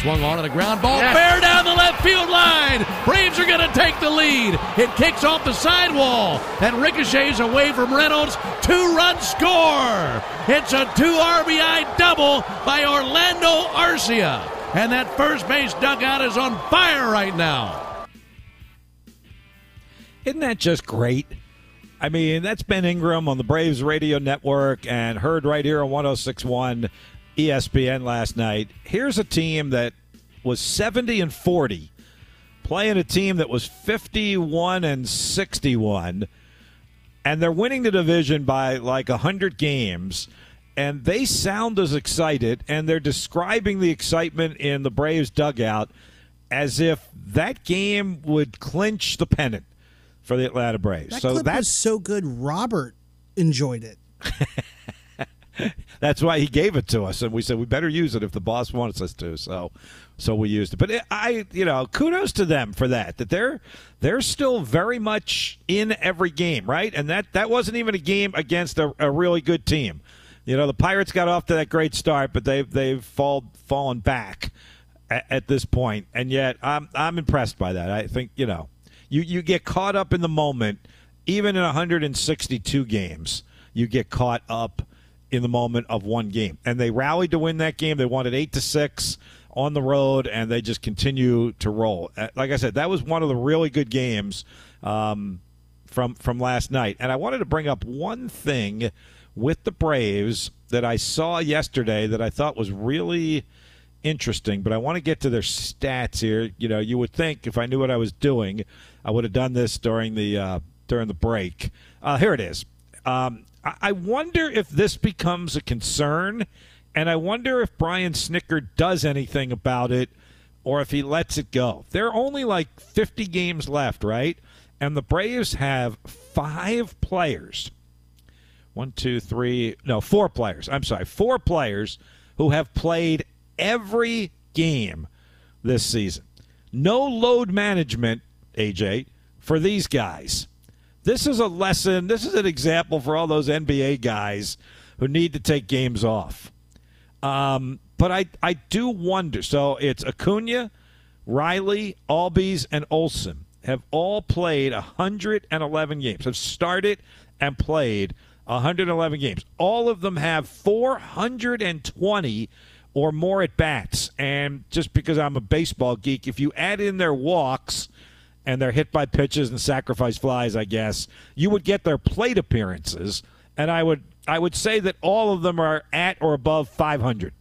Swung on to the ground ball. Yes. Fair down the left field line. Braves are going to take the lead. It kicks off the sidewall and ricochets away from Reynolds. Two run score. It's a two RBI double by Orlando Arcia. And that first base dugout is on fire right now. Isn't that just great? I mean, that's Ben Ingram on the Braves radio network and heard right here on 1061 ESPN last night. Here's a team that was 70 and 40 playing a team that was 51 and 61 and they're winning the division by like 100 games and they sound as excited and they're describing the excitement in the Braves dugout as if that game would clinch the pennant for the Atlanta Braves. That so clip that's was so good Robert enjoyed it. That's why he gave it to us, and we said we better use it if the boss wants us to. So, so we used it. But it, I, you know, kudos to them for that. That they're they're still very much in every game, right? And that that wasn't even a game against a, a really good team. You know, the Pirates got off to that great start, but they've they've fall, fallen back at, at this point, and yet I'm I'm impressed by that. I think you know, you you get caught up in the moment, even in 162 games, you get caught up in the moment of one game. And they rallied to win that game. They wanted 8 to 6 on the road and they just continue to roll. Uh, like I said, that was one of the really good games um, from from last night. And I wanted to bring up one thing with the Braves that I saw yesterday that I thought was really interesting, but I want to get to their stats here. You know, you would think if I knew what I was doing, I would have done this during the uh, during the break. Uh, here it is. Um, I wonder if this becomes a concern, and I wonder if Brian Snitker does anything about it or if he lets it go. There are only like 50 games left, right? And the Braves have five players. One, two, three, no, four players. I'm sorry, four players who have played every game this season. No load management, AJ, for these guys. This is a lesson. This is an example for all those NBA guys who need to take games off. Um, but I, I do wonder. So it's Acuna, Riley, Albies, and Olson have all played 111 games, have started and played 111 games. All of them have 420 or more at bats. And just because I'm a baseball geek, if you add in their walks – and they're hit by pitches and sacrifice flies, I guess, you would get their plate appearances, and I would I would say that all of them are at or above 500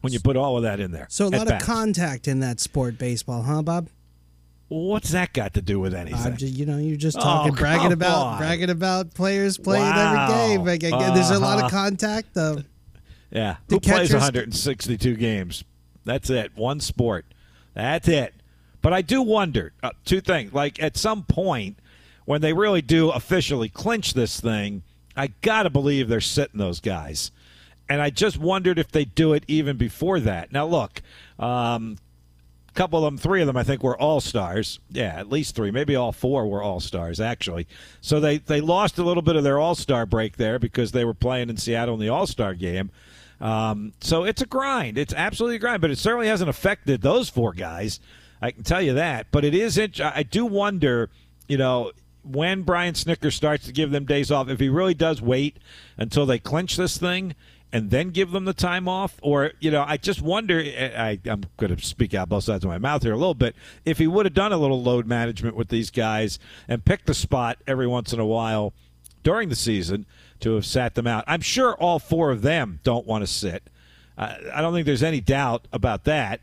when you put all of that in there. So a lot of contact in that sport, baseball, huh, Bob? What's that got to do with anything? Just, you know, you're just talking, oh, bragging about on. bragging about players playing wow. every game. Like, uh-huh. There's a lot of uh-huh. contact, though. Yeah, the who catchers... plays 162 games? That's it. One sport. That's it. But I do wonder uh, two things. Like at some point, when they really do officially clinch this thing, I got to believe they're sitting those guys. And I just wondered if they do it even before that. Now, look, um, a couple of them, three of them, I think were all stars. Yeah, at least three, maybe all four were all stars actually. So they they lost a little bit of their all star break there because they were playing in Seattle in the All Star game. Um, so it's a grind. It's absolutely a grind, but it certainly hasn't affected those four guys. I can tell you that. But it is. I do wonder. You know, when Brian Snitker starts to give them days off, if he really does wait until they clinch this thing and then give them the time off, or you know, I just wonder. Eh, I, am going to speak out both sides of my mouth here a little bit. If he would have done a little load management with these guys and picked a spot every once in a while during the season to have sat them out, I'm sure all four of them don't want to sit. I don't think there's any doubt about that.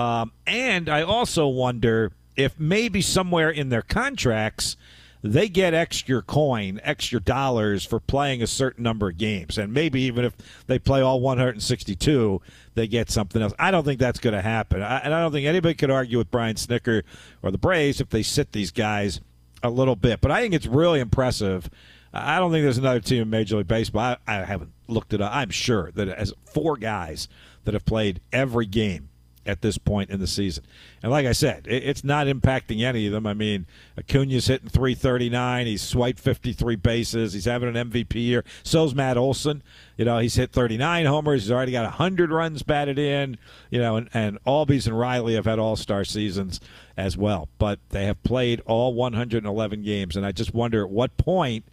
Um, and I also wonder if maybe somewhere in their contracts they get extra coin, extra dollars for playing a certain number of games. And maybe even if they play all 162, they get something else. I don't think that's going to happen. I, and I don't think anybody could argue with Brian Snitker or the Braves if they sit these guys a little bit. But I think it's really impressive. I don't think there's another team in Major League Baseball. I, I haven't looked it up. I'm sure that has four guys that have played every game at this point in the season. And like I said, it, it's not impacting any of them. I mean, Acuna's hitting 339. He's swiped 53 bases. He's having an MVP year. So's Matt Olson. You know, he's hit 39 homers. He's already got 100 runs batted in. You know, and, and Albies and Riley have had all star seasons as well. But they have played all 111 games. And I just wonder at what point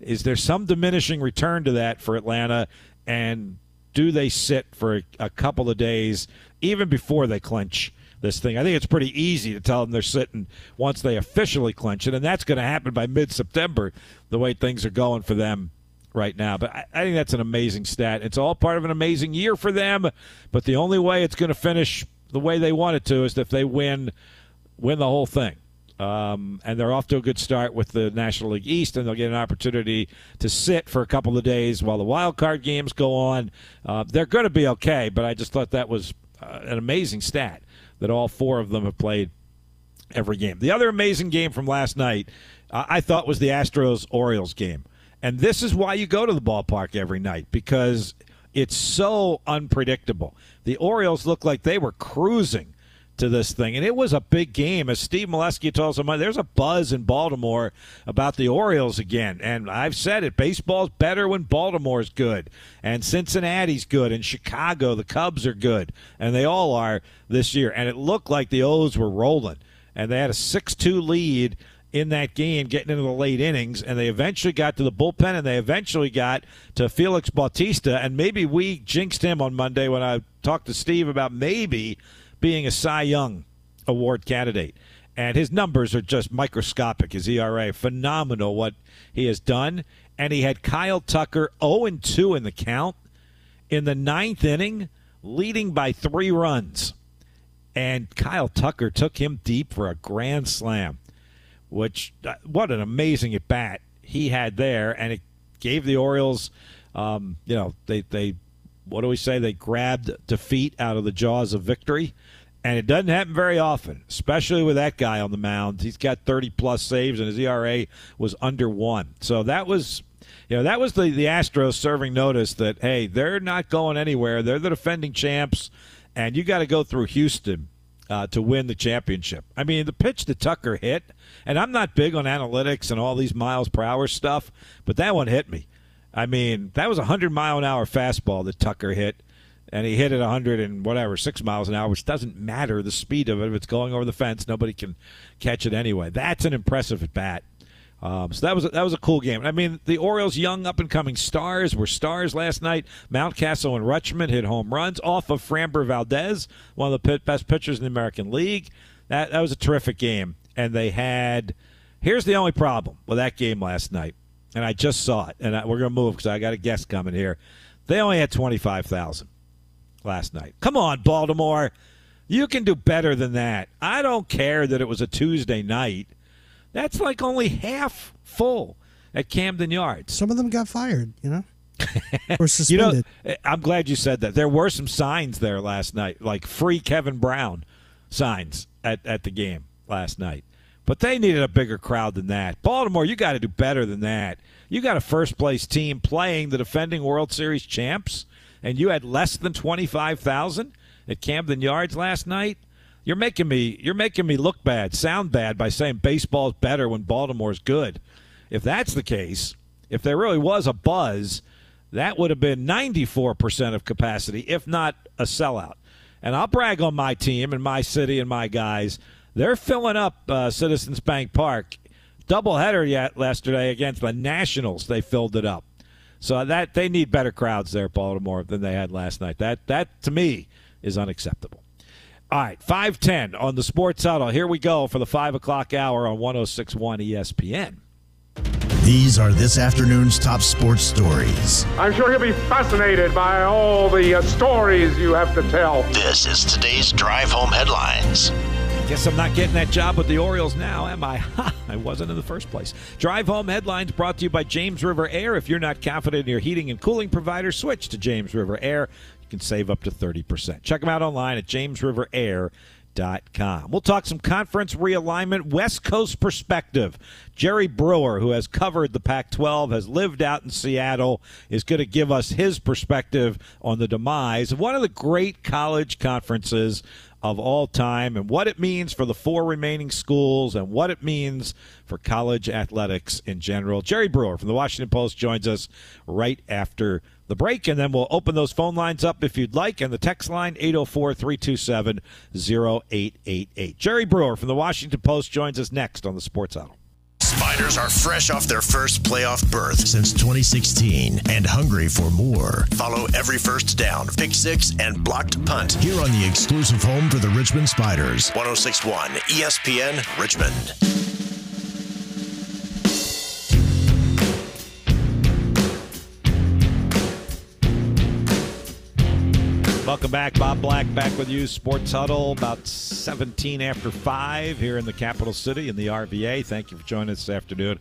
is there some diminishing return to that for Atlanta? And do they sit for a, a couple of days? Even before they clinch this thing. I think it's pretty easy to tell them they're sitting once they officially clinch it, and that's going to happen by mid September, the way things are going for them right now. But I, I, think that's an amazing stat. It's all part of an amazing year for them, but the only way it's going to finish the way they want it to is if they win win the whole thing. Um, and they're off to a good start with the National League East, and they'll get an opportunity to sit for a couple of days while the wild card games go on. Uh, they're going to be okay, but I just thought that was uh, an amazing stat that all four of them have played every game. The other amazing game from last night, uh, I thought, was the Astros Orioles game. And this is why you go to the ballpark every night because it's so unpredictable. The Orioles look like they were cruising to this thing. And it was a big game. As Steve Melewski told us, there's a buzz in Baltimore about the Orioles again. And I've said it baseball's better when Baltimore's good, and Cincinnati's good, and Chicago, the Cubs are good. And they all are this year. And it looked like the O's were rolling. And they had a 6 2 lead in that game, getting into the late innings, and they eventually got to the bullpen, and they eventually got to Felix Bautista, and maybe we jinxed him on Monday when I talked to Steve about maybe being a Cy Young Award candidate. And his numbers are just microscopic. His ERA, phenomenal what he has done. And he had Kyle Tucker 0 2 in the count in the ninth inning, leading by three runs. And Kyle Tucker took him deep for a grand slam, which, uh, what an amazing at bat he had there. And it gave the Orioles, um, you know, they, they, what do we say? They grabbed defeat out of the jaws of victory and it doesn't happen very often, especially with that guy on the mound. He's got 30 plus saves, and his ERA was under one. So that was, you know, that was the the Astros serving notice that hey, they're not going anywhere. They're the defending champs, and you got to go through Houston uh, to win the championship. I mean, the pitch that Tucker hit, and I'm not big on analytics and all these miles per hour stuff, but that one hit me. I mean, that was a 100 mile an hour fastball that Tucker hit and he hit it 100 and whatever, six miles an hour, which doesn't matter the speed of it. If it's going over the fence, nobody can catch it anyway. That's an impressive at bat. Um, so that was a, that was a cool game. I mean, the Orioles' young up and coming stars were stars last night. Mountcastle and Rutschman hit home runs off of Framber Valdez, one of the best pitchers in the American League. That that was a terrific game, and they had. Here's the only problem with that game last night, and I just saw it, and I, we're gonna move because I got a guest coming here. They only had twenty five thousand last night. Come on, Baltimore. You can do better than that. I don't care that it was a Tuesday night. That's like only half full at Camden Yards. Some of them got fired, you know? or suspended. you know, eh, I'm glad you said that. There were some signs there last night, like free Kevin Brown signs at, at the game last night. But they needed a bigger crowd than that. Baltimore, you got to do better than that. You got a first place team playing the defending World Series champs and you had less than 25,000 at Camden Yards last night, you're making me you're making me look bad, sound bad by saying baseball's better when Baltimore's good. If that's the case, if there really was a buzz, that would have been 94% of capacity, if not a sellout. And I'll brag on my team and my city and my guys. They're filling up uh, Citizens Bank Park. Doubleheader yet yesterday against the Nationals. They filled it up. So that they need better crowds there, Baltimore, than they had last night. That that to me is unacceptable. All right, five ten on the Sports Huddle. Here we go for the five o'clock hour on 106.1 ESPN. These are this afternoon's top sports stories. I'm sure he'll be fascinated by all the uh, stories you have to tell. This is today's Drive Home Headlines. Guess I'm not getting that job with the Orioles now, am I? Ha! I wasn't in the first place. Drive Home Headlines brought to you by James River Air. If you're not confident in your heating and cooling provider, switch to James River Air. You can save up to 30%. Check them out online at jamesriverair.com. We'll talk some conference realignment, West Coast perspective. Jerry Brewer, who has covered the Pac 12, has lived out in Seattle, is going to give us his perspective on the demise of one of the great college conferences of all time and what it means for the four remaining schools and what it means for college athletics in general. Jerry Brewer from the Washington Post joins us right after the break, and then we'll open those phone lines up if you'd like. And the text line 804 327 0888. Jerry Brewer from the Washington Post joins us next on the Sports Huddle. Spiders are fresh off their first playoff berth since 2016 and hungry for more. Follow every first down, pick six, and blocked punt here on the exclusive home for the Richmond Spiders. 1061 ESPN Richmond. Welcome back. Bob Black back with you. Sports Huddle about 17 after 5 here in the capital city in the RVA. Thank you for joining us this afternoon.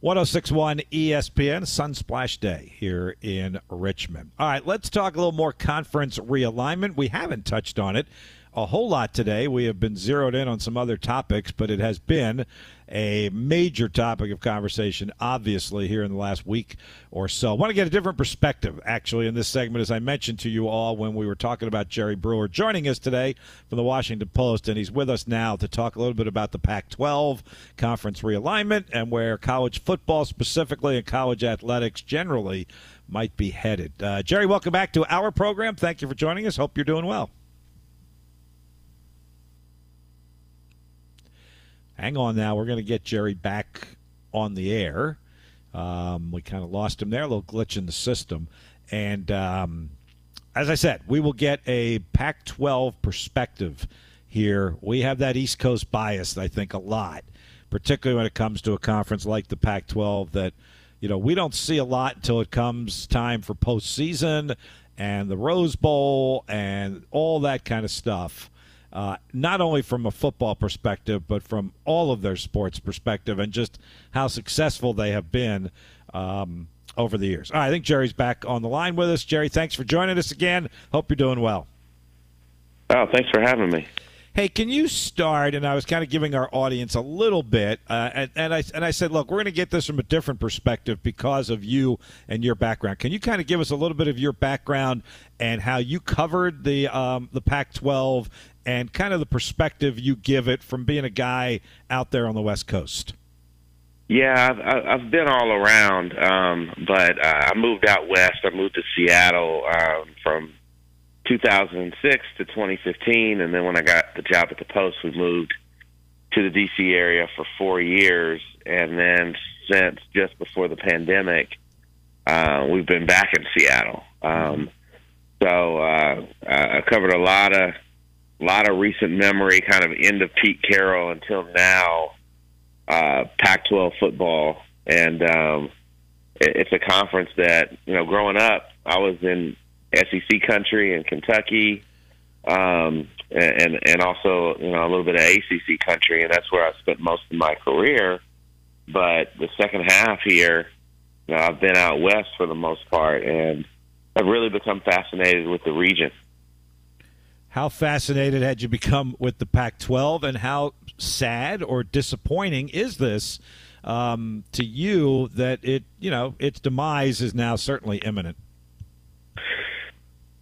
1061 ESPN, Sunsplash Day here in Richmond. All right, let's talk a little more conference realignment. We haven't touched on it a whole lot today. We have been zeroed in on some other topics, but it has been a major topic of conversation, obviously, here in the last week or so. I want to get a different perspective, actually, in this segment, as I mentioned to you all when we were talking about Jerry Brewer joining us today from the Washington Post, and he's with us now to talk a little bit about the Pac 12 conference realignment and where college football specifically and college athletics generally might be headed. Uh, Jerry, welcome back to our program. Thank you for joining us. Hope you're doing well. Hang on now. We're going to get Jerry back on the air. Um, we kind of lost him there, a little glitch in the system. And um, as I said, we will get a Pac 12 perspective here. We have that East Coast bias, I think, a lot, particularly when it comes to a conference like the Pac 12 that, you know, we don't see a lot until it comes time for postseason and the Rose Bowl and all that kind of stuff uh, not only from a football perspective, but from all of their sports perspective, and just how successful they have been um, over the years. I think Jerry's back on the line with us. Jerry, thanks for joining us again. Hope you're doing well. Oh, thanks for having me. Hey, can you start? And I was kind of giving our audience a little bit, uh, and, and, I and I said, look, we're going to get this from a different perspective because of you and your background. Can you kind of give us a little bit of your background and how you covered the um, the Pac-12 and kind of the perspective you give it from being a guy out there on the West Coast. Yeah, I've, I've been all around, um, but uh, I moved out west. I moved to Seattle um, from 2006 to 2015, and then when I got the job at the Post, we moved to the DC area for four years, and then since just before the pandemic, uh, we've been back in Seattle. Um, so uh, I covered a lot of a lot of recent memory, kind of end of Pete Carroll until now, uh, Pac-12 football, and um, it, it's a conference that you know. Growing up, I was in SEC country in Kentucky, um, and and also you know a little bit of ACC country, and that's where I spent most of my career. But the second half here, you know, I've been out west for the most part, and I've really become fascinated with the region. How fascinated had you become with the Pac 12, and how sad or disappointing is this um, to you that it, you know, its demise is now certainly imminent?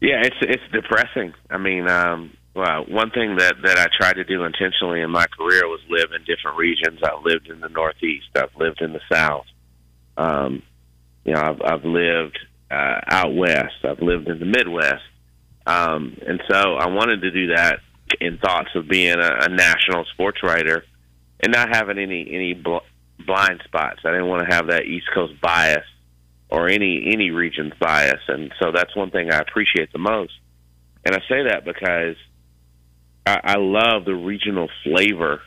Yeah, it's it's depressing. I mean, um, well, one thing that that I tried to do intentionally in my career was live in different regions. I've lived in the Northeast. I've lived in the South. Um, you know, I've, I've lived uh, out west. I've lived in the Midwest. Um, and so I wanted to do that in thoughts of being a, a national sports writer and not having any any bl- blind spots. I didn't want to have that East Coast bias or any any region's bias, and so that's one thing I appreciate the most. And I say that because I, I love the regional flavor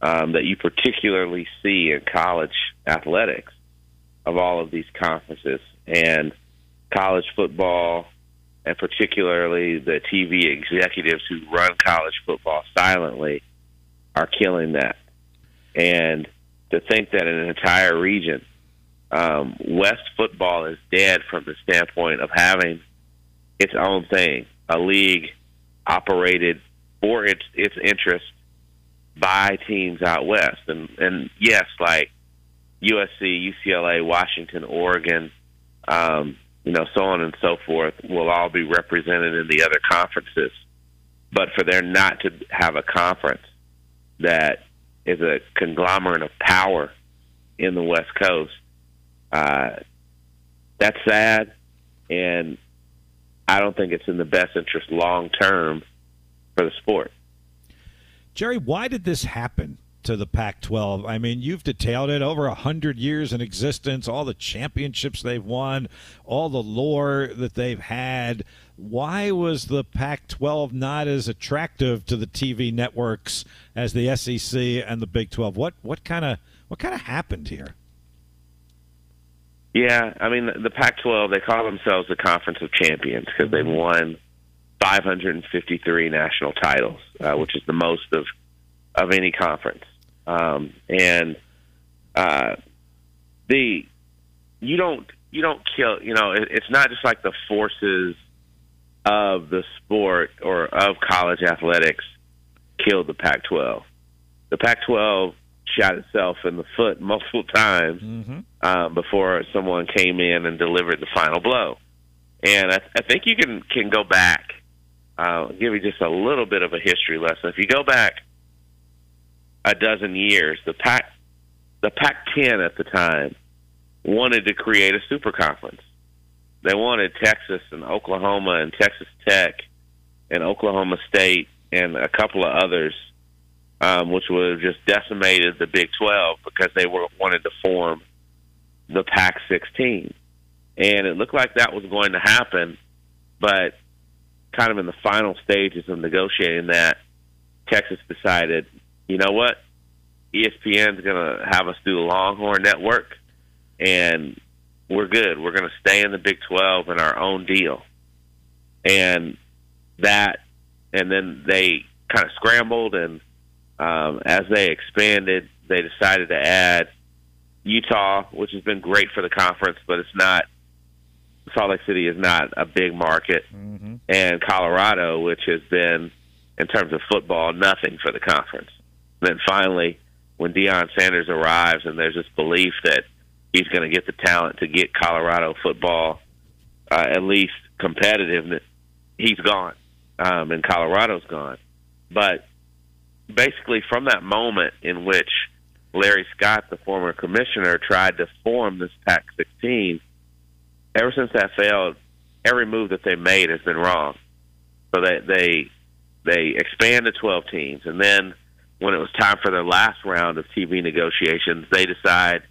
um, that you particularly see in college athletics of all of these conferences and college football and particularly the TV executives who run college football silently are killing that. And to think that an entire region, um, West football is dead from the standpoint of having its own thing, a league operated for its its interest by teams out west. And and yes, like USC, UCLA, Washington, Oregon, um, you know, so on and so forth, will all be represented in the other conferences. But for there not to have a conference that is a conglomerate of power in the West Coast, uh, that's sad, and I don't think it's in the best interest long term for the sport. Jerry, why did this happen to the Pac 12? I mean, you've detailed it over a 100 years in existence, all the championships they've won, all the lore that they've had. Why was the Pac 12 not as attractive to the TV networks as the SEC and the Big 12? What, what kind of what kind of happened here? Yeah, I mean the Pac-12 they call themselves the Conference of Champions because they've won 553 national titles, uh, which is the most of of any conference. Um, and uh, the you don't you don't kill you know it, it's not just like the forces of the sport or of college athletics killed the Pac-12. The Pac-12 shot itself in the foot multiple times Mm-hmm. uh, before someone came in and delivered the final blow. And I, I think you can can go back, uh, give you just a little bit of a history lesson. If you go back a dozen years, the Pac the Pac-10 at the time wanted to create a super conference. They wanted Texas and Oklahoma and Texas Tech and Oklahoma State and a couple of others um, which would have just decimated the Big 12 because they were wanted to form the Pac 16. And it looked like that was going to happen, but kind of in the final stages of negotiating that, Texas decided, you know what? ESPN's going to have us do the Longhorn Network, and we're good. We're going to stay in the Big 12 in our own deal. And that, and then they kind of scrambled and um, as they expanded, they decided to add Utah, which has been great for the conference, but it's not. Salt Lake City is not a big market, Mm-hmm. and Colorado, which has been, in terms of football, nothing for the conference. Then finally, when Deion Sanders arrives, and there's this belief that he's going to get the talent to get Colorado football uh, at least competitive, he's gone, um, and Colorado's gone. But basically from that moment in which Larry Scott, the former commissioner, tried to form this Pac 16, ever since that failed, every move that they made has been wrong. So they they they expand to 12 teams, and then when it was time for their last round of TV negotiations, they decide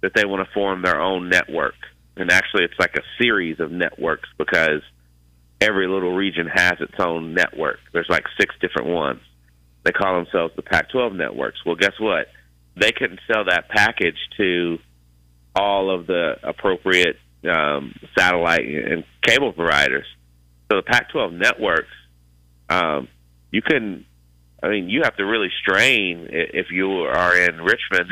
that they want to form their own network. And actually, it's like a series of networks because every little region has its own network. There's like six different ones. They call themselves the Pac 12 networks. Well, guess what? They couldn't sell that package to all of the appropriate um, satellite and cable providers. So the Pac 12 networks, um, you couldn't, I mean, you have to really strain if you are in Richmond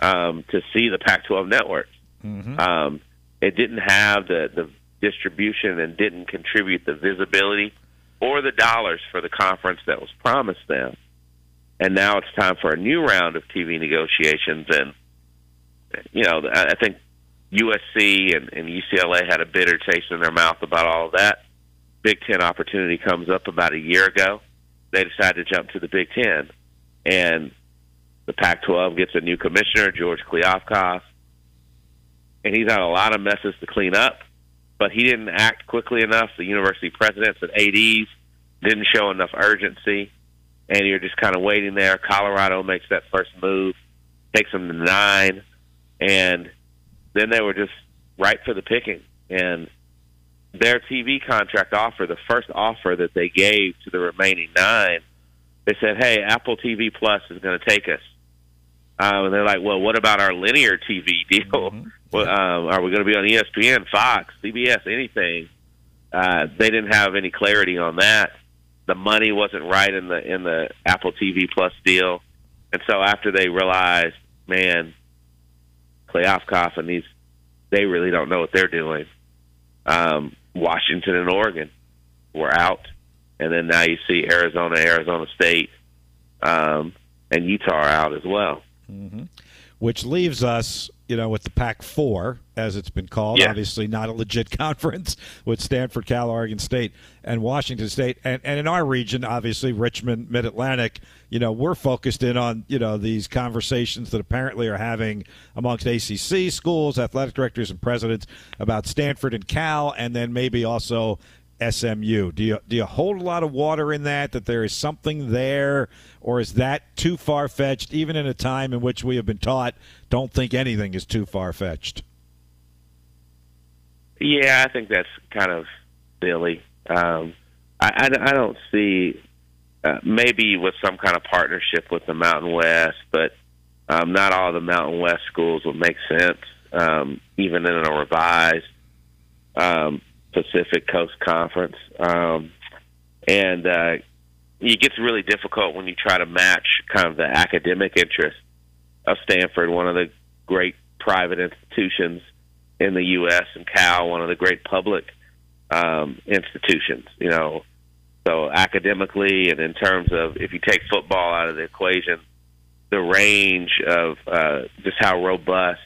um, to see the Pac 12 network. Mm-hmm. Um, it didn't have the, the distribution and didn't contribute the visibility or the dollars for the conference that was promised them. And now it's time for a new round of TV negotiations. And, you know, I I think USC and, and UCLA had a bitter taste in their mouth about all of that. Big Ten opportunity comes up about a year ago. They decided to jump to the Big Ten. And the Pac 12 gets a new commissioner, George Kliavkoff. And he's had a lot of messes to clean up, but he didn't act quickly enough. The university presidents and ADs didn't show enough urgency and you're just kind of waiting there. Colorado makes that first move, takes them to nine, and then they were just right for the picking. And their TV contract offer, the first offer that they gave to the remaining nine, they said, "Hey, Apple TV Plus is going to take us." Um, and they're like, "Well, what about our linear TV deal? Well, um, are we going to be on ESPN, Fox, CBS, anything?" Uh, they didn't have any clarity on that the money wasn't right in the in the Apple TV Plus deal, and so after they realized, man, Playoff and these they really don't know what they're doing. Um, Washington and Oregon were out, and then now you see Arizona, Arizona State, um, and Utah are out as well. Mm-hmm. Which leaves us, you know, with the Pac Four, as it's been called. Yeah. Obviously, not a legit conference with Stanford, Cal, Oregon State, and Washington State. And, and in our region, obviously, Richmond, Mid Atlantic, you know, we're focused in on, you know, these conversations that apparently are having amongst ACC schools, athletic directors, and presidents about Stanford and Cal, and then maybe also SMU. Do you do you hold a lot of water in that that there is something there, or is that too far fetched? Even in a time in which we have been taught, don't think anything is too far fetched. Yeah, I think that's kind of silly. Um, I, I, I don't see uh, maybe with some kind of partnership with the Mountain West, but um, not all the Mountain West schools would make sense, um, even in a revised um, Pacific Coast Conference. Um, and uh, it gets really difficult when you try to match kind of the academic interest of Stanford, one of the great private institutions in the U.S., and Cal, one of the great public um, institutions. You know, so academically and in terms of if you take football out of the equation, the range of uh, just how robust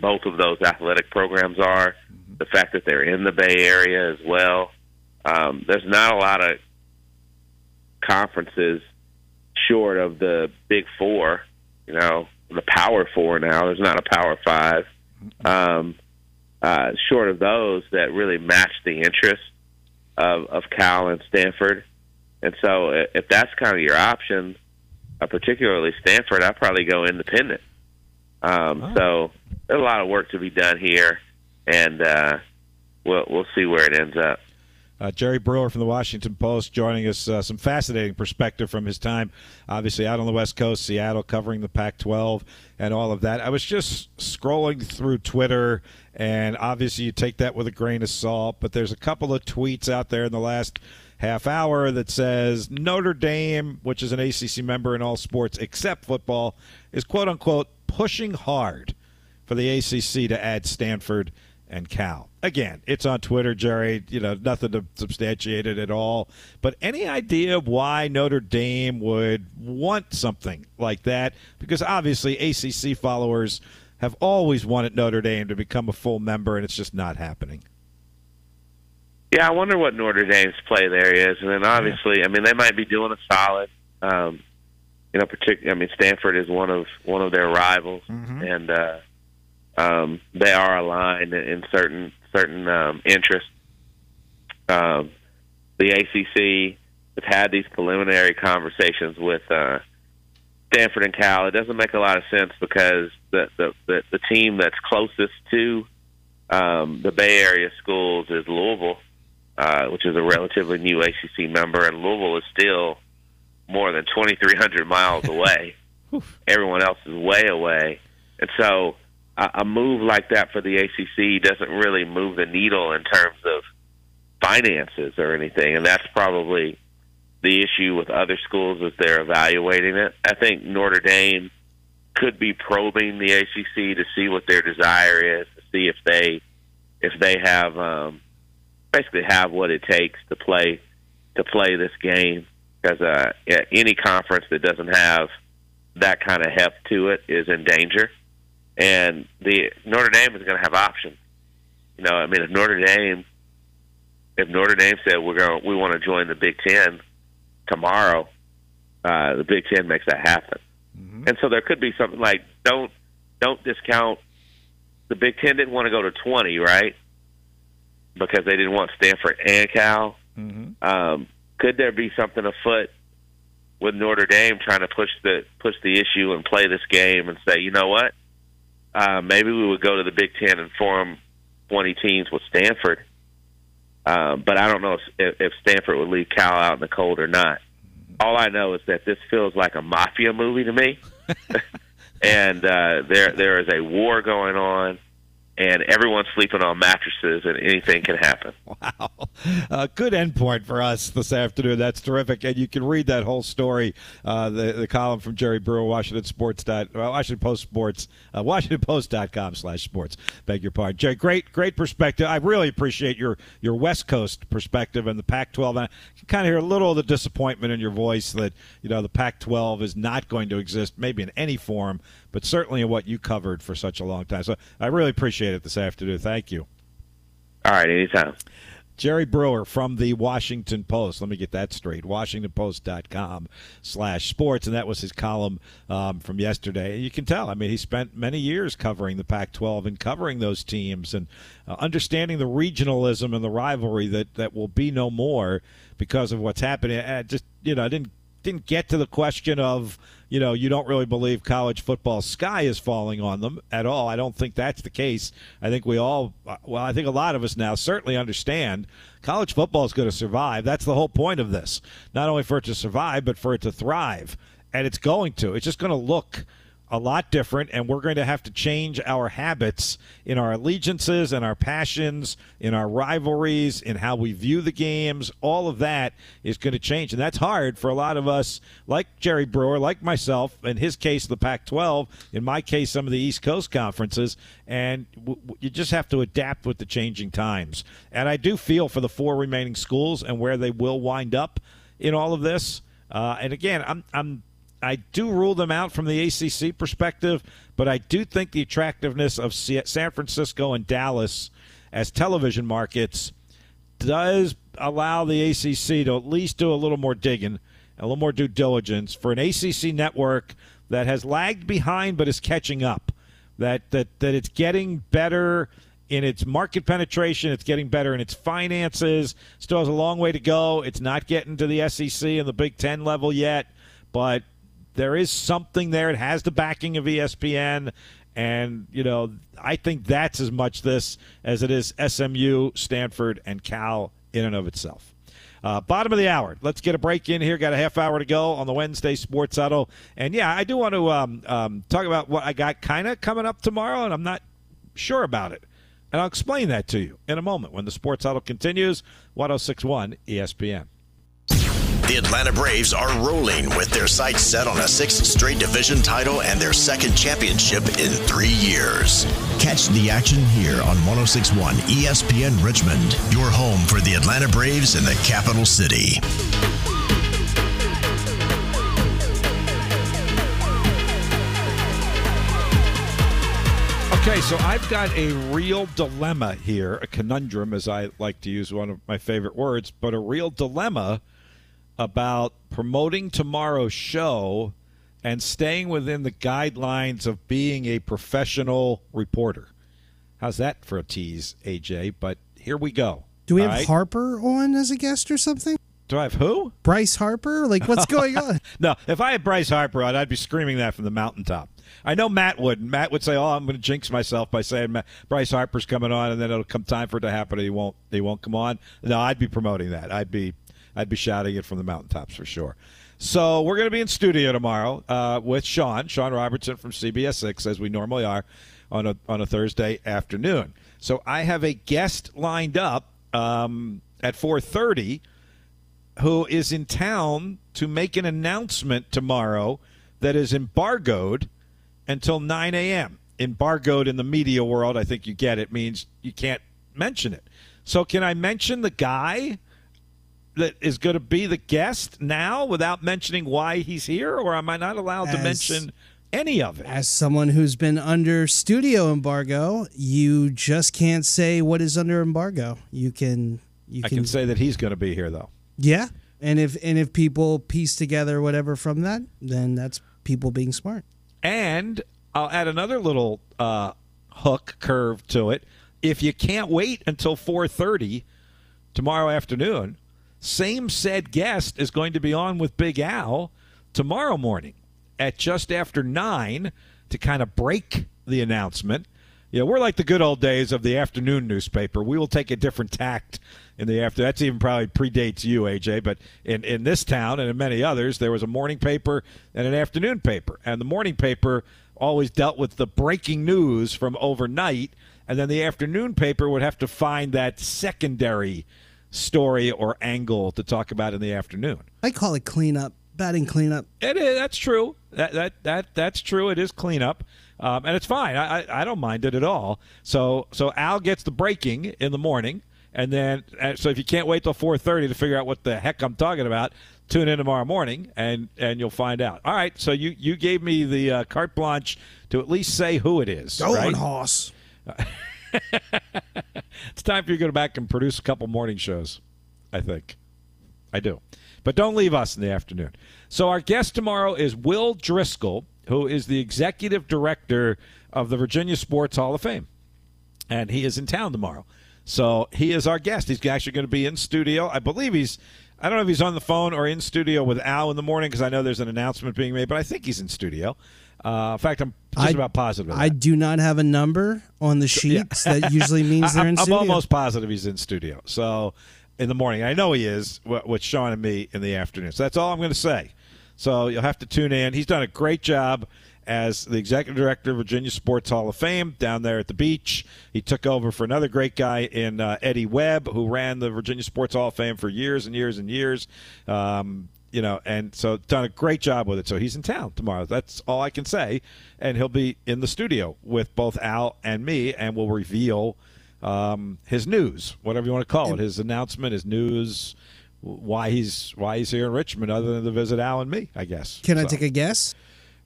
both of those athletic programs are, the fact that they're in the Bay Area as well. Um, there's not a lot of conferences short of the Big Four, you know, the Power Four now. There's not a Power Five. Um, uh, short of those that really match the interest of, of Cal and Stanford. And so if that's kind of your option, uh, particularly Stanford, I'd probably go independent. Um, So there's a lot of work to be done here, and uh, we'll we'll see where it ends up. Uh, Jerry Brewer from the Washington Post joining us. Uh, some fascinating perspective from his time, obviously out on the West Coast, Seattle, covering the Pac-12 and all of that. I was just scrolling through Twitter, and obviously you take that with a grain of salt. But there's a couple of tweets out there in the last half hour that says Notre Dame, which is an ACC member in all sports except football, is quote unquote pushing hard for the ACC to add Stanford and Cal. Again, it's on Twitter, Jerry. You know, nothing to substantiate it at all. But any idea why Notre Dame would want something like that? Because obviously, ACC followers have always wanted Notre Dame to become a full member, and it's just not happening. Yeah, I wonder what Notre Dame's play there is, and then obviously, I mean, they might be doing a solid. Um, you know, particularly, I mean, Stanford is one of one of their rivals, and uh, um, they are aligned in, in certain certain um, interests. Um, the ACC has had these preliminary conversations with uh, Stanford and Cal. It doesn't make a lot of sense because the the the, the team that's closest to um, the Bay Area schools is Louisville, uh, which is a relatively new ACC member, and Louisville is still more than 2,300 miles away. Everyone else is way away, and so a, a move like that for the ACC doesn't really move the needle in terms of finances or anything, and that's probably the issue with other schools as they're evaluating it. I think Notre Dame could be probing the ACC to see what their desire is, to see if they if they have um, basically have what it takes to play to play this game. Because uh, any conference that doesn't have that kind of heft to it is in danger, and the Notre Dame is going to have options. You know, I mean, if Notre Dame if Notre Dame said we're going we want to join the Big Ten tomorrow, uh, the Big Ten makes that happen. And so there could be something like don't don't discount the Big Ten didn't want to go to twenty, right? Because they didn't want Stanford and Cal. Um, could there be something afoot with Notre Dame trying to push the push the issue and play this game and say, you know what? Uh, maybe we would go to the Big Ten and form twenty teams with Stanford. Um, but I don't know if, if Stanford would leave Cal out in the cold or not. All I know is that this feels like a mafia movie to me, and uh, there there is a war going on. And everyone's sleeping on mattresses, and anything can happen. Wow, uh, good endpoint for us this afternoon. That's terrific, and you can read that whole story, uh, the the column from Jerry Brewer, Washington Sports. Dot, Washington Post Sports, uh, WashingtonPost.com slash sports. Beg your pardon, Jerry. Great, great perspective. I really appreciate your your West Coast perspective and the Pac-12. I can kind of hear a little of the disappointment in your voice that you know the Pac-12 is not going to exist, maybe in any form, but certainly in what you covered for such a long time. So I really appreciate it this afternoon. Thank you. All right, anytime. Jerry Brewer from the Washington Post. Let me get that straight. WashingtonPost.com slash sports. And that was his column um, from yesterday. And you can tell, I mean, he spent many years covering the Pac 12 and covering those teams and uh, understanding the regionalism and the rivalry that, that will be no more because of what's happening. I just, you know, I didn't didn't get to the question of you know you don't really believe college football sky is falling on them at all. I don't think that's the case. I think we all well, I think a lot of us now certainly understand college football is going to survive. That's the whole point of this. Not only for it to survive, but for it to thrive. And it's going to. It's just going to look a lot different, and we're going to have to change our habits in our allegiances and our passions, in our rivalries, in how we view the games. All of that is going to change, and that's hard for a lot of us, like Jerry Brewer, like myself, in his case, the Pac 12, in my case, some of the East Coast conferences, and w- you just have to adapt with the changing times. And I do feel for the four remaining schools and where they will wind up in all of this. Uh, and again, I'm, I'm I do rule them out from the ACC perspective, but I do think the attractiveness of San Francisco and Dallas as television markets does allow the ACC to at least do a little more digging, a little more due diligence for an ACC network that has lagged behind but is catching up. That that that it's getting better in its market penetration, it's getting better in its finances. Still has a long way to go. It's not getting to the SEC and the Big Ten level yet, but there is something there. It has the backing of ESPN. And, you know, I think that's as much this as it is SMU, Stanford, and Cal in and of itself. Uh, bottom of the hour. Let's get a break in here. Got a half hour to go on the Wednesday Sports Huddle. And yeah, I do want to um, um, talk about what I got kind of coming up tomorrow, and I'm not sure about it. And I'll explain that to you in a moment when the Sports Huddle continues. 1061 ESPN. The Atlanta Braves are rolling with their sights set on a sixth straight division title and their second championship in three years. Catch the action here on 1061 ESPN Richmond, your home for the Atlanta Braves in the capital city. Okay, so I've got a real dilemma here, a conundrum, as I like to use one of my favorite words, but a real dilemma about promoting tomorrow's show and staying within the guidelines of being a professional reporter. How's that for a tease, AJ? But here we go. Do we have right? Harper on as a guest or something? Do I have who? Bryce Harper? Like, what's going on? no, if I had Bryce Harper on, I'd be screaming that from the mountaintop. I know Matt would. Matt would say, "Oh, I'm going to jinx myself by saying Bryce Harper's coming on, and then it'll come time for it to happen, and he won't. He won't come on." No, I'd be promoting that. I'd be I'd be shouting it from the mountaintops for sure. So we're going to be in studio tomorrow uh, with Sean, Sean Robertson from CBS Six, as we normally are on a on a Thursday afternoon. So I have a guest lined up um, at 4:30 who is in town to make an announcement tomorrow that is embargoed until 9 a.m. Embargoed in the media world, I think you get it, means you can't mention it. So, can I mention the guy that is going to be the guest now without mentioning why he's here, or am I not allowed as, to mention any of it? As someone who's been under studio embargo, you just can't say what is under embargo. You can. You I can, can say that he's going to be here, though. Yeah, and if and if people piece together whatever from that, then that's people being smart. And I'll add another little uh, hook curve to it. If you can't wait until 4:30 tomorrow afternoon same said guest is going to be on with Big Al tomorrow morning at just after 9 to kind of break the announcement. You know, we're like the good old days of the afternoon newspaper. We will take a different tact in the after. That's even probably predates you, AJ. But in, in this town and in many others, there was a morning paper and an afternoon paper. And the morning paper always dealt with the breaking news from overnight and then the afternoon paper would have to find that secondary story or angle to talk about in the afternoon. I call it cleanup, batting cleanup. It is. That's true. That that that that's true. It is cleanup, um, and it's fine. I, I I don't mind it at all. So so Al gets the breaking in the morning, and then uh, so if you can't wait till four thirty to figure out what the heck I'm talking about, tune in tomorrow morning and and you'll find out. All right. So you you gave me the uh, carte blanche to at least say who it is. Going right? Hoss. It's time for you to go back and produce a couple morning shows. I think. I do. But don't leave us in the afternoon. So our guest tomorrow is Will Driscoll, who is the executive director of the Virginia Sports Hall of Fame. And he is in town tomorrow. So he is our guest. He's actually going to be in studio. I believe he's I don't know if he's on the phone or in studio with Al in the morning because I know there's an announcement being made, but I think he's in studio. Uh, in fact, I'm just I- about positive. I that. do not have a number on the sheets. That usually means they're in I'm studio. I'm almost positive he's in studio. So in the morning, I know he is with Sean and me in the afternoon. So that's all I'm going to say. So you'll have to tune in. He's done a great job as the executive director of Virginia Sports Hall of Fame down there at the beach. He took over for another great guy in uh, Eddie Webb, who ran the Virginia Sports Hall of Fame for years and years and years. Um, you know, and so done a great job with it. So he's in town tomorrow. That's all I can say. And he'll be in the studio with both Al and me, and we'll reveal um, his news, whatever you want to call it, his announcement, his news, why he's why he's here in Richmond, other than to visit Al and me, I guess. Can I take a guess?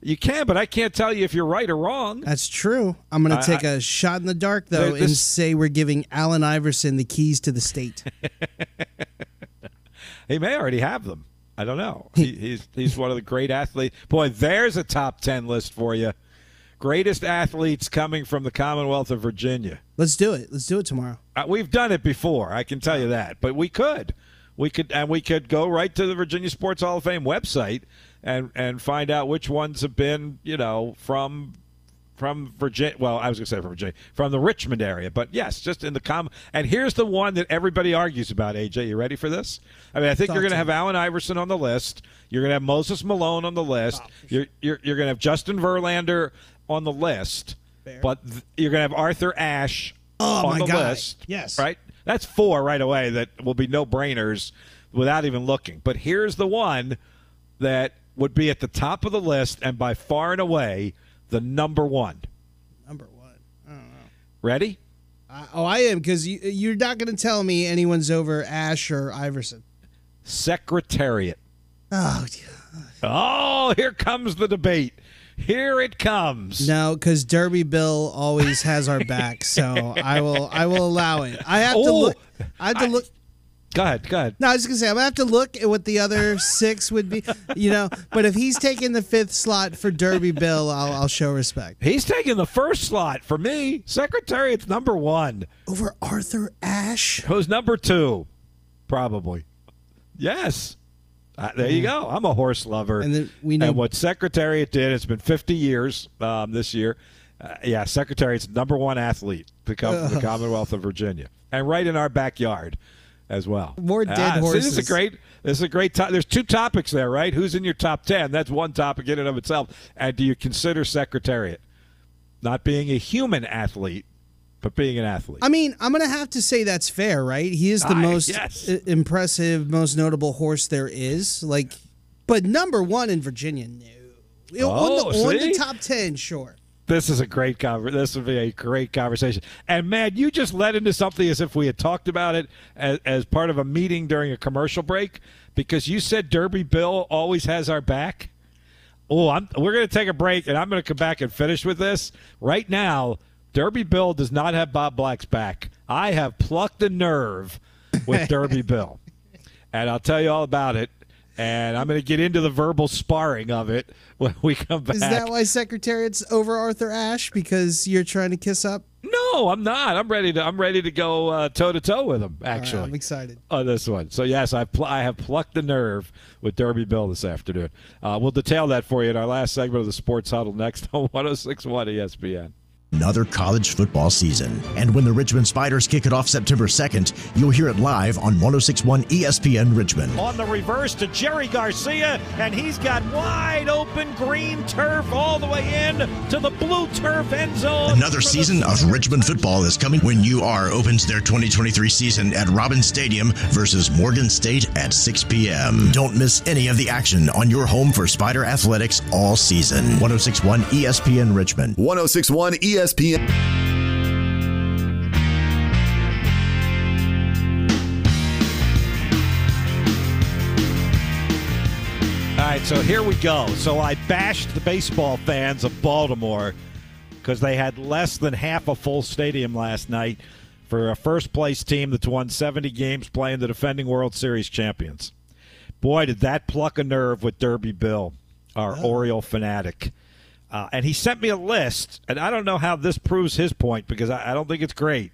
You can, but I can't tell you if you're right or wrong. That's true. I'm going to take a shot in the dark, though, There- and say we're giving Allen Iverson the keys to the state. He may already have them. I don't know. He, he's he's one of the great athletes. Boy, there's a top ten list for you. Greatest athletes coming from the Commonwealth of Virginia. Let's do it. Let's do it tomorrow. Uh, we've done it before, I can tell you that. But we could, we could, and we could go right to the Virginia Sports Hall of Fame website and and find out which ones have been, you know, from from Virginia. Well, I was going to say from Virginia, from the Richmond area, but yes, just in the com. And here's the one that everybody argues about. AJ, you ready for this? I mean, I think you're going to have. Allen Iverson on the list. You're going to have Moses Malone on the list. Oh, you're you're, you're going to have Justin Verlander on the list. But th- you're going to have Arthur Ashe Oh, on my the God. list. Yes. Right? That's four right away that will be no brainers without even looking. But here's the one that would be at the top of the list and by far and away the number one. Number one. I don't know. Ready? I, oh, I am because you, you're not going to tell me anyone's over Ashe or Iverson. Secretariat. Oh Oh, here comes the debate. Here it comes. no, because Derby Bill always has our back, so I will I will allow it. I have to Oh, look. I have to I- look. Go ahead. Go ahead. No, I was just gonna say I'm gonna have to look at what the other six would be, you know. But if he's taking the fifth slot for Derby Bill, I'll, I'll show respect. He's taking the first slot for me. Secretariat's number one. Over Arthur Ashe. Who's number two? Probably. Yes. Uh, there you go. I'm a horse lover. And then we know- And what Secretariat did, it's been 50 years um, this year. Uh, yeah, Secretariat's number one athlete to come from the Commonwealth of Virginia. And right in our backyard as well. More dead Ah, see, this is a great. This is a great. To- There's two topics there, right? Who's in your top ten? That's one topic in and of itself. And do you consider Secretariat not being a human athlete, but being an athlete? I mean, I'm gonna have to say that's fair, right? He is the Ah, most yes. i- impressive, most notable horse there is. Like, but number one in Virginia, no. Know, on, Oh, the, on the top ten, sure. This is a great conver- This would be a great conversation. And man, you just led into something as if we had talked about it as, as part of a meeting during a commercial break because you said Derby Bill always has our back. Oh, I'm, we're going to take a break, and I'm going to come back and finish with this. Right now, Derby Bill does not have Bob Black's back. I have plucked a nerve with Derby Bill, and I'll tell you all about it. And I'm going to get into the verbal sparring of it when we come back. Is that why Secretariat's over Arthur Ashe? Because you're trying to kiss up? No, I'm not. I'm ready to. I'm ready to go toe to toe with him. All right, Actually, I'm excited. on this one. So yes, I pl- I have plucked the nerve with Derby Bill this afternoon. Uh, we'll detail that for you in our last segment of the Sports Huddle next on 106.1 ESPN. Another college football season. And when the Richmond Spiders kick it off September 2nd, you'll hear it live on 1061 ESPN Richmond. On the reverse to Jerry Garcia, and he's got wide open green turf all the way in to the blue turf end zone. Another season of Richmond football is coming when UR opens their 2023 season at Robins Stadium versus Morgan State at 6 p.m. Don't miss any of the action on your home for Spider Athletics all season. 1061 ESPN Richmond. 1061 ESPN. All right, so here we go. So I bashed the baseball fans of Baltimore because they had less than half a full stadium last night for a first place team that's won 70 games playing the defending World Series champions. Boy, did that pluck a nerve with Derby Bill, our oh. Oriole fanatic. Uh, and he sent me a list, and I don't know how this proves his point because I, I don't think it's great.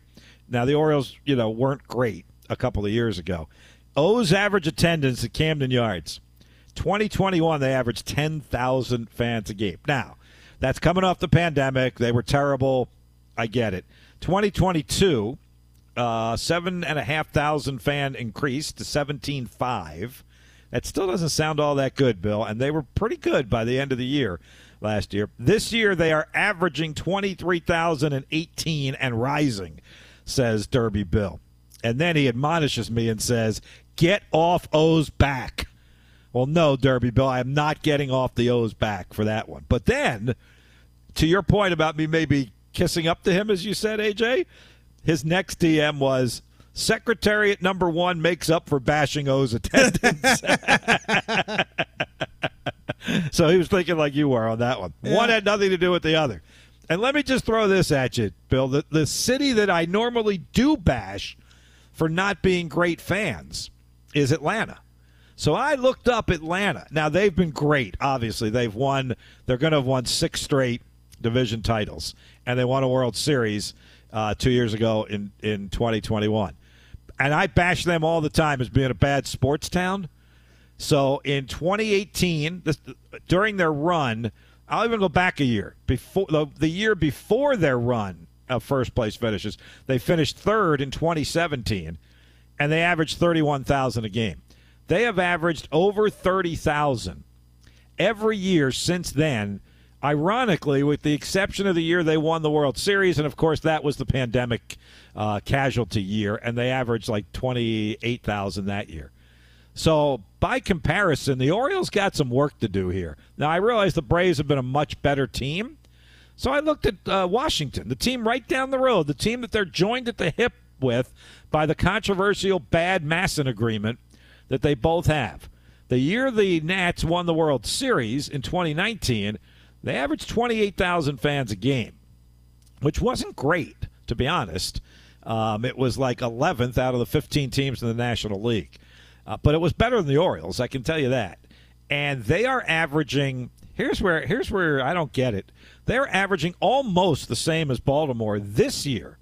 Now, the Orioles, you know, weren't great a couple of years ago. O's average attendance at Camden Yards. 2021, they averaged 10,000 fans a game. Now, that's coming off the pandemic. They were terrible. I get it. 2022, uh, seven and a half thousand fan increase to 17.5. That still doesn't sound all that good, Bill. And they were pretty good by the end of the year last year. This year, they are averaging 23,018 and rising, says Derby Bill. And then he admonishes me and says, Get off O's back. Well, no, Derby Bill, I am not getting off the O's back for that one. But then, to your point about me maybe kissing up to him, as you said, AJ, his next DM was Secretariat number one makes up for bashing O's attendance. so he was thinking like you were on that one. Yeah. One had nothing to do with the other. And let me just throw this at you, Bill. The, the city that I normally do bash for not being great fans is Atlanta. So I looked up Atlanta. Now they've been great. Obviously, they've won. They're going to have won six straight division titles, and they won a World Series uh, two years ago in in 2021. And I bash them all the time as being a bad sports town. So in 2018, this, during their run, I'll even go back a year before the, the year before their run of first place finishes. They finished third in 2017, and they averaged 31,000 a game. They have averaged over 30,000 every year since then. Ironically, with the exception of the year they won the World Series, and of course that was the pandemic uh, casualty year, and they averaged like 28,000 that year. So, by comparison, the Orioles got some work to do here. Now, I realize the Braves have been a much better team. So, I looked at uh, Washington, the team right down the road, the team that they're joined at the hip with by the controversial bad MASN agreement that they both have. The year the Nats won the World Series in 2019, they averaged 28,000 fans a game, which wasn't great, to be honest. Um, it was like 11th out of the 15 teams in the National League. Uh, but it was better than the Orioles, I can tell you that. And they are averaging. Here's where here's where I don't get it. They're averaging almost the same as Baltimore this year,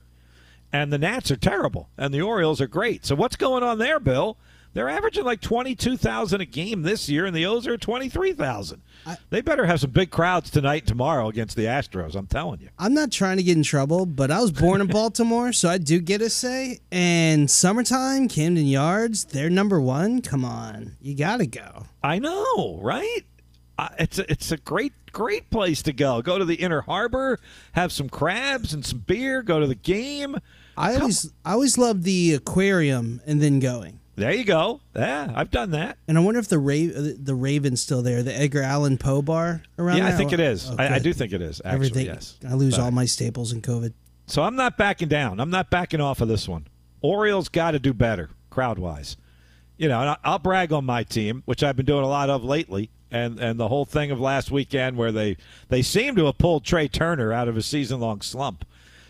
and the Nats are terrible, and the Orioles are great. So what's going on there, Bill? They're averaging like twenty-two thousand a game this year, and the O's are twenty-three thousand. They better have some big crowds tonight and tomorrow against the Astros. I'm telling you. I'm not trying to get in trouble, but I was born in Baltimore, so I do get a say. And summertime, Camden Yards, they're number one. Come on, you gotta go. I know, right? Uh, it's a, it's a great great place to go. Go to the Inner Harbor, have some crabs and some beer. Go to the game. I Come. always I always love the aquarium and then going. There you go. Yeah, I've done that. And I wonder if the Ra- the Raven's still there, the Edgar Allan Poe bar around. Yeah, there? I think it is. Oh, I, I, do think it is. Actually, Everything. Yes. I lose but, all my staples in COVID. So I'm not backing down. I'm not backing off of this one. Orioles got to do better crowd wise. You know, I'll brag on my team, which I've been doing a lot of lately, and and the whole thing of last weekend where they they seem to have pulled Trea Turner out of a season long slump.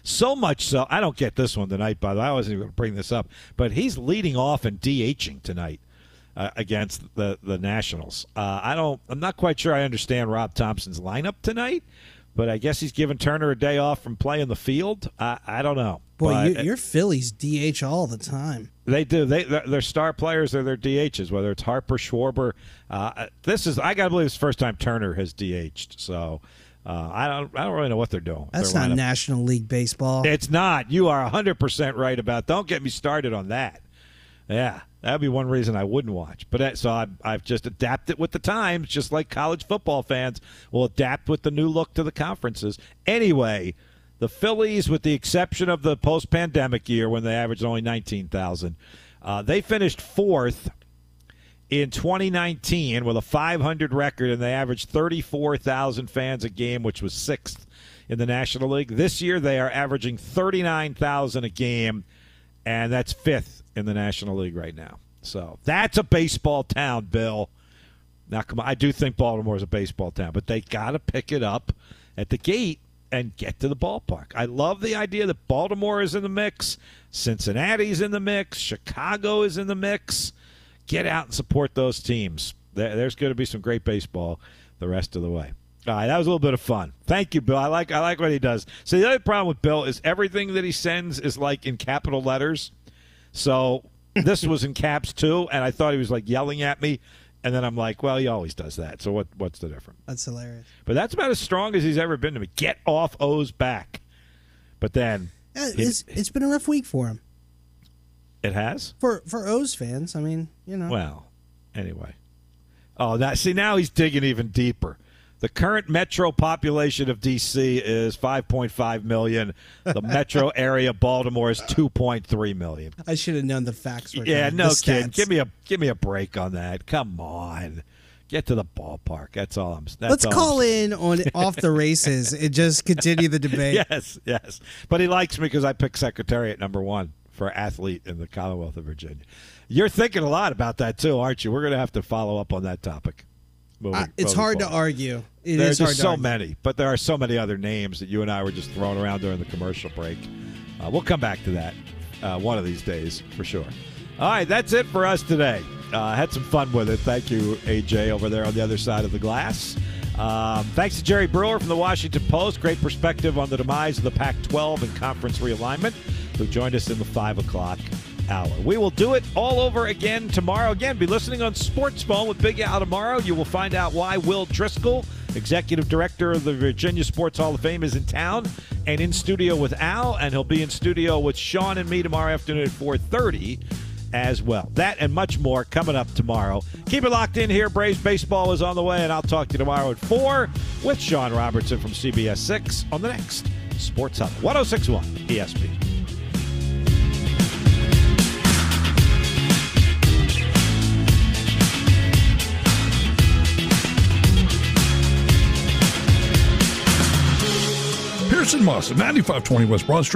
So much so, I don't get this one tonight, by the way. I wasn't even going to bring this up, but he's leading off and DHing tonight uh, against the, the Nationals. Uh, I don't, I'm not quite sure I understand Rob Thompson's lineup tonight, but I guess he's giving Turner a day off from playing the field. I, I don't know. Boy, but, you, your Phillies DH all the time. They do. They their star players are their DHs, whether it's Harper, Schwarber. Uh, this is I got to believe it's the first time Turner has DH'd. So Uh, I don't. I don't really know what they're doing. That's Their not. National League baseball. It's not. You are 100% right about Don't get me started on that. Yeah, that would be one reason I wouldn't watch. But that, so I've, I've just adapted with the times, just like college football fans will adapt with the new look to the conferences. Anyway, the Phillies, with the exception of the post pandemic year when they averaged only 19,000, uh, they finished fourth in 2019 with a 500 record, and they averaged 34,000 fans a game, which was sixth in the National League. This year, they are averaging 39,000 a game, and that's fifth in the National League right now. So that's a baseball town, Bill. Now, come on, I do think Baltimore is a baseball town, but they got to pick it up at the gate and get to the ballpark. I love the idea that Baltimore is in the mix, Cincinnati's in the mix, Chicago is in the mix. Get out and support those teams. There's going to be some great baseball the rest of the way. All right, that was a little bit of fun. Thank you, Bill. I like I like what he does. So the other problem with Bill is everything that he sends is like in capital letters. So this was in caps too, and I thought he was like yelling at me, and then I'm like, well, he always does that. So what what's the difference? That's hilarious. But that's about as strong as he's ever been to me. Get off O's back. But then Yeah, he- it's, it's been a rough week for him. It has. For for O's fans, I mean, you know. Well, anyway. Oh, that see now he's digging even deeper. The current metro population of DC is 5.5 million. The metro area of Baltimore is 2.3 million. I should have known the facts were Yeah, no kid. Give me a give me a break on that. Come on. Get to the ballpark. That's all I'm that's Let's all call I'm in on off the races and just continue the debate. Yes, yes. But he likes me because I picked Secretariat number one for athlete in the Commonwealth of Virginia. You're thinking a lot about that too, aren't you? We're going to have to follow up on that topic. moving- Uh, it's hard to argue. It There's just so argue. many, but there are so many other names that you and I were just throwing around during the commercial break. Uh, we'll come back to that uh, one of these days for sure. All right, that's it for us today. Uh, had some fun with it. Thank you, AJ, over there on the other side of the glass. Um, thanks to Jerry Brewer from the Washington Post. Great perspective on the demise of the Pac 12 and conference realignment, who joined us in the 5 o'clock hour. We will do it all over again tomorrow. Again, be listening on Sports Phone with Big Al tomorrow. You will find out why Will Driscoll, executive director of the Virginia Sports Hall of Fame, is in town and in studio with Al, and he'll be in studio with Sean and me tomorrow afternoon at 4:30 as well. That and much more coming up tomorrow. Keep it locked in here. Braves baseball is on the way, and I'll talk to you tomorrow at 4 with Sean Robertson from CBS 6 on the next Sports Hub 1061 ESPN. Pearson Moss at 9520 West Broad Street.